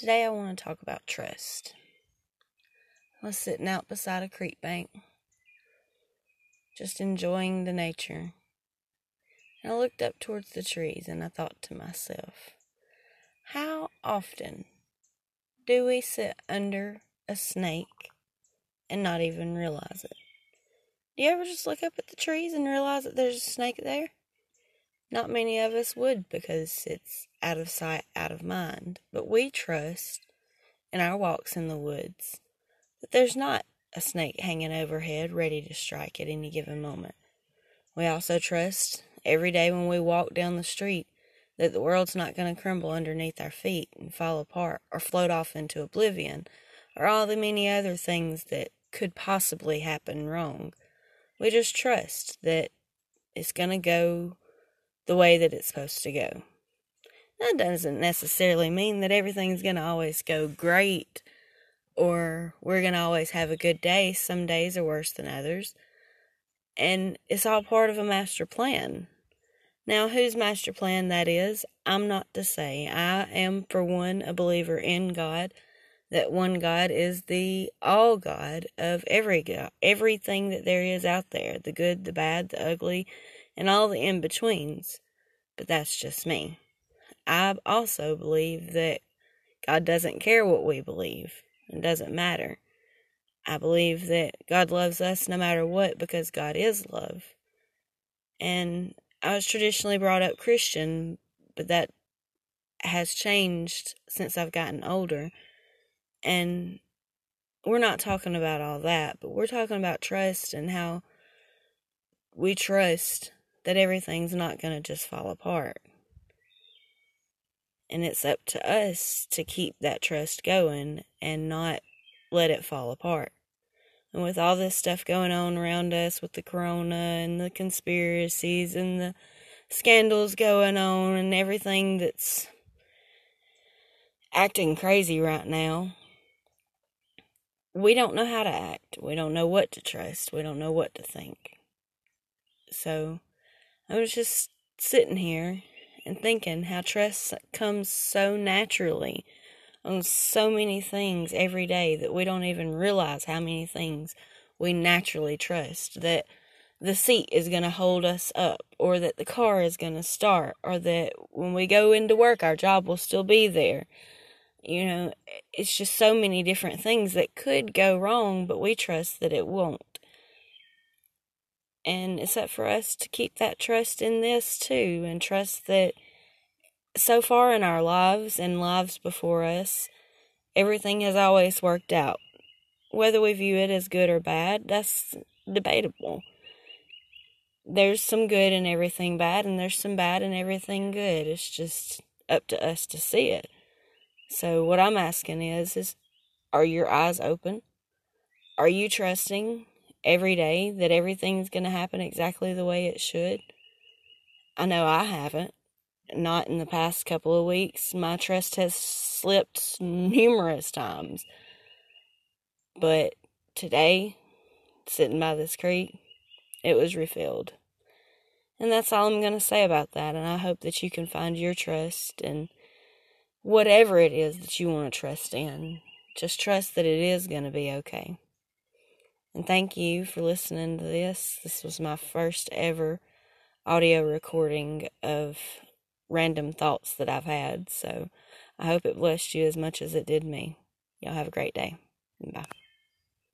Today I want to talk about trust. I was sitting out beside a creek bank, just enjoying the nature. And I looked up towards the trees and I thought to myself, how often do we sit under a snake and not even realize it? Do you ever just look up at the trees and realize that there's a snake there? Not many of us would because it's out of sight, out of mind. But we trust in our walks in the woods that there's not a snake hanging overhead ready to strike at any given moment. We also trust every day when we walk down the street that the world's not going to crumble underneath our feet and fall apart or float off into oblivion or all the many other things that could possibly happen wrong. We just trust that it's going to go the way that it's supposed to go. That doesn't necessarily mean that everything's going to always go great or we're going to always have a good day. Some days are worse than others. And it's all part of a master plan. Now, whose master plan that is, I'm not to say. I am, for one, a believer in God, that one God is the all God of every God, everything that there is out there the good, the bad, the ugly, and all the in betweens. But that's just me. I also believe that God doesn't care what we believe. It doesn't matter. I believe that God loves us no matter what because God is love. And I was traditionally brought up Christian, but that has changed since I've gotten older. And we're not talking about all that, but we're talking about trust and how we trust that everything's not going to just fall apart. And it's up to us to keep that trust going and not let it fall apart. And with all this stuff going on around us with the corona and the conspiracies and the scandals going on and everything that's acting crazy right now, we don't know how to act. We don't know what to trust. We don't know what to think. So I was just sitting here and thinking how trust comes so naturally on so many things every day that we don't even realize how many things we naturally trust. That the seat is going to hold us up, or that the car is going to start, or that when we go into work, our job will still be there. You know, it's just so many different things that could go wrong, but we trust that it won't. And it's up for us to keep that trust in this too, and trust that so far in our lives and lives before us, everything has always worked out. Whether we view it as good or bad, that's debatable. There's some good in everything bad, and there's some bad in everything good. It's just up to us to see it. So what I'm asking is, is are your eyes open? Are you trusting every day that everything's going to happen exactly the way it should. I know I haven't. Not in the past couple of weeks. My trust has slipped numerous times. But today, sitting by this creek, it was refilled. And that's all I'm going to say about that. And I hope that you can find your trust in whatever it is that you want to trust in. Just trust that it is going to be okay. And thank you for listening to this. This was my first ever audio recording of random thoughts that I've had. So I hope it blessed you as much as it did me. Y'all have a great day. Bye.